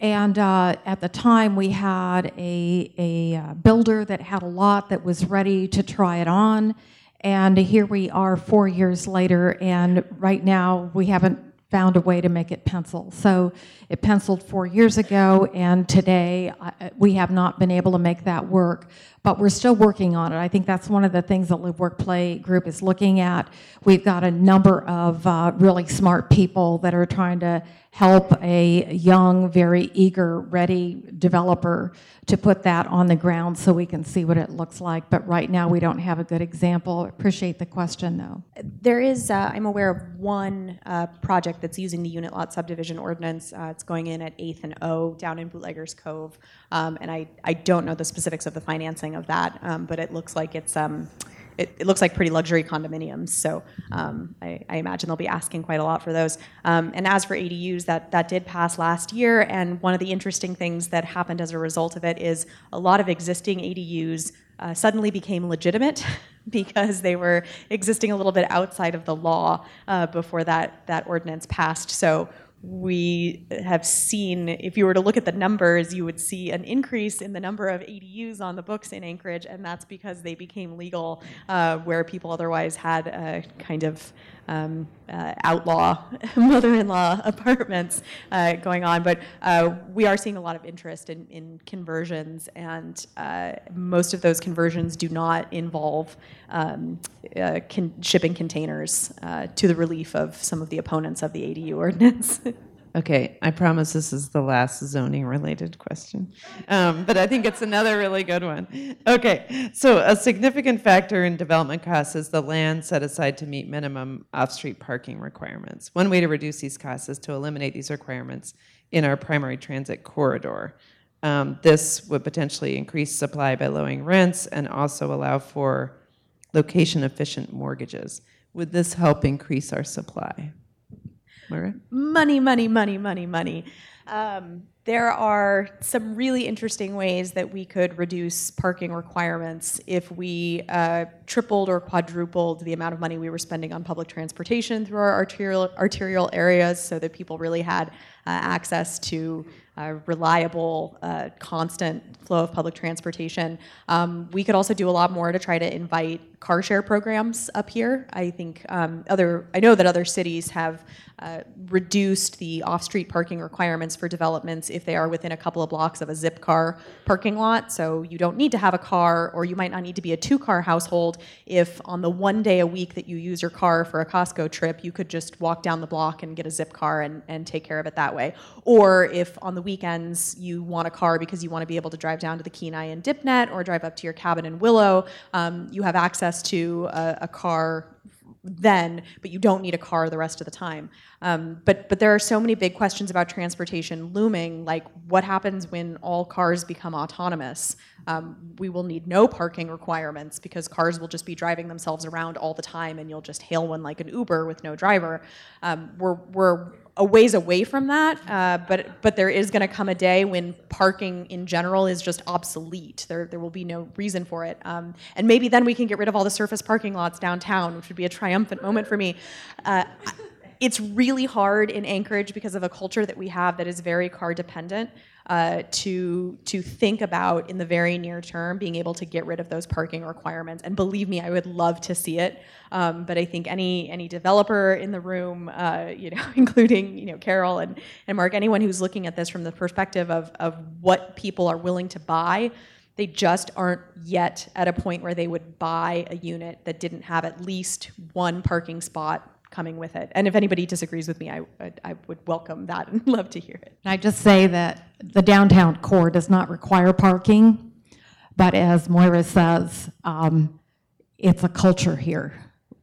And uh, at the time, we had a, a uh, builder that had a lot that was ready to try it on. And here we are four years later, and right now we haven't found a way to make it pencil. So it penciled four years ago, and today uh, we have not been able to make that work but we're still working on it. I think that's one of the things that Live Work Play Group is looking at. We've got a number of uh, really smart people that are trying to help a young, very eager, ready developer to put that on the ground so we can see what it looks like. But right now, we don't have a good example. Appreciate the question, though. There is, uh, I'm aware of one uh, project that's using the unit lot subdivision ordinance. Uh, it's going in at 8th and O down in Bootleggers Cove. Um, and I, I don't know the specifics of the financing of that, um, but it looks like it's um, it, it, looks like pretty luxury condominiums. So um, I, I, imagine they'll be asking quite a lot for those. Um, and as for ADUs, that that did pass last year. And one of the interesting things that happened as a result of it is a lot of existing ADUs uh, suddenly became legitimate because they were existing a little bit outside of the law uh, before that that ordinance passed. So we have seen, if you were to look at the numbers, you would see an increase in the number of ADUs on the books in Anchorage, and that's because they became legal uh, where people otherwise had a kind of um, uh, outlaw mother-in-law apartments uh, going on. But uh, we are seeing a lot of interest in, in conversions, and uh, most of those conversions do not involve um, uh, con- shipping containers uh, to the relief of some of the opponents of the ADU ordinance. Okay, I promise this is the last zoning related question, um, but I think it's another really good one. Okay, so a significant factor in development costs is the land set aside to meet minimum off street parking requirements. One way to reduce these costs is to eliminate these requirements in our primary transit corridor. Um, this would potentially increase supply by lowering rents and also allow for location efficient mortgages. Would this help increase our supply? Money, money, money, money, money. Um, there are some really interesting ways that we could reduce parking requirements if we uh, tripled or quadrupled the amount of money we were spending on public transportation through our arterial, arterial areas so that people really had uh, access to uh, reliable, uh, constant flow of public transportation. Um, we could also do a lot more to try to invite car share programs up here. I think um, other, I know that other cities have uh, reduced the off-street parking requirements for developments if they are within a couple of blocks of a Zipcar parking lot. So you don't need to have a car, or you might not need to be a two-car household if on the one day a week that you use your car for a Costco trip, you could just walk down the block and get a Zipcar and, and take care of it that way. Or if on the weekends you want a car because you want to be able to drive down to the Kenai and Dipnet or drive up to your cabin in Willow, um, you have access to a, a car then, but you don't need a car the rest of the time. Um, but but there are so many big questions about transportation looming. Like what happens when all cars become autonomous? Um, we will need no parking requirements because cars will just be driving themselves around all the time, and you'll just hail one like an Uber with no driver. Um, we're we're a ways away from that, uh, but but there is going to come a day when parking in general is just obsolete. There there will be no reason for it, um, and maybe then we can get rid of all the surface parking lots downtown, which would be a triumphant moment for me. Uh, it's really hard in Anchorage because of a culture that we have that is very car dependent. Uh, to to think about in the very near term being able to get rid of those parking requirements. And believe me, I would love to see it. Um, but I think any any developer in the room, uh, you know, including you know Carol and, and Mark, anyone who's looking at this from the perspective of of what people are willing to buy. They just aren't yet at a point where they would buy a unit that didn't have at least one parking spot coming with it. And if anybody disagrees with me, I, I, I, would welcome that and love to hear it. I just say that the downtown core does not require parking, but as Moira says, um, it's a culture here.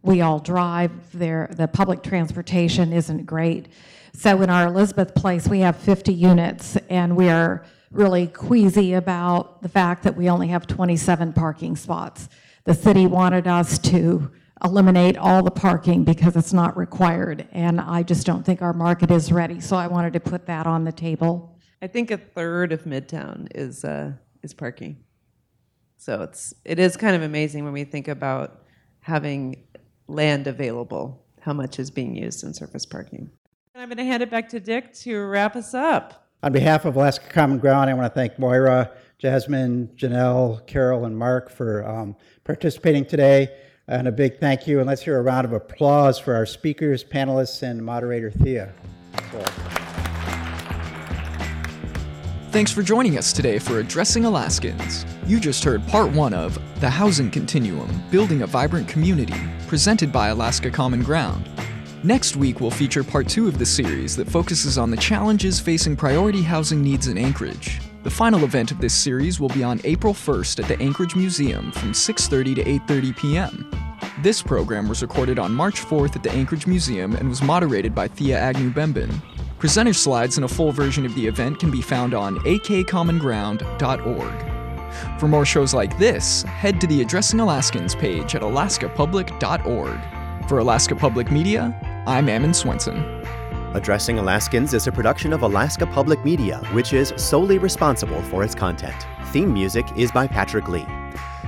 We all drive there. The public transportation isn't great. So in our Elizabeth Place, we have 50 units, and we are really queasy about the fact that we only have 27 parking spots. The city wanted us to eliminate all the parking because it's not required. And I just don't think our market is ready. So I wanted to put that on the table. I think a third of Midtown is uh, is parking. So it's it is kind of amazing when we think about having land available, how much is being used in surface parking. And I'm going to hand it back to Dick to wrap us up. On behalf of Alaska Common Ground, I want to thank Moira, Jasmine, Janelle, Carol, and Mark for um, participating today. And a big thank you, and let's hear a round of applause for our speakers, panelists, and moderator Thea. Thanks for joining us today for Addressing Alaskans. You just heard part one of The Housing Continuum Building a Vibrant Community, presented by Alaska Common Ground. Next week, we'll feature part two of the series that focuses on the challenges facing priority housing needs in Anchorage. The final event of this series will be on April 1st at the Anchorage Museum from 6:30 to 8:30 p.m. This program was recorded on March 4th at the Anchorage Museum and was moderated by Thea Agnew Bemben. Presenter slides and a full version of the event can be found on akcommonground.org. For more shows like this, head to the Addressing Alaskans page at alaskapublic.org. For Alaska Public Media, I'm Ammon Swenson. Addressing Alaskans is a production of Alaska Public Media, which is solely responsible for its content. Theme music is by Patrick Lee.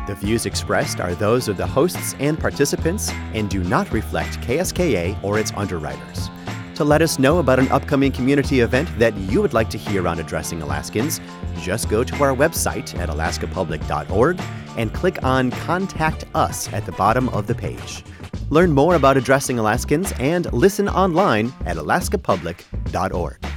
The views expressed are those of the hosts and participants and do not reflect KSKA or its underwriters. To let us know about an upcoming community event that you would like to hear on Addressing Alaskans, just go to our website at alaskapublic.org and click on Contact Us at the bottom of the page. Learn more about addressing Alaskans and listen online at alaskapublic.org.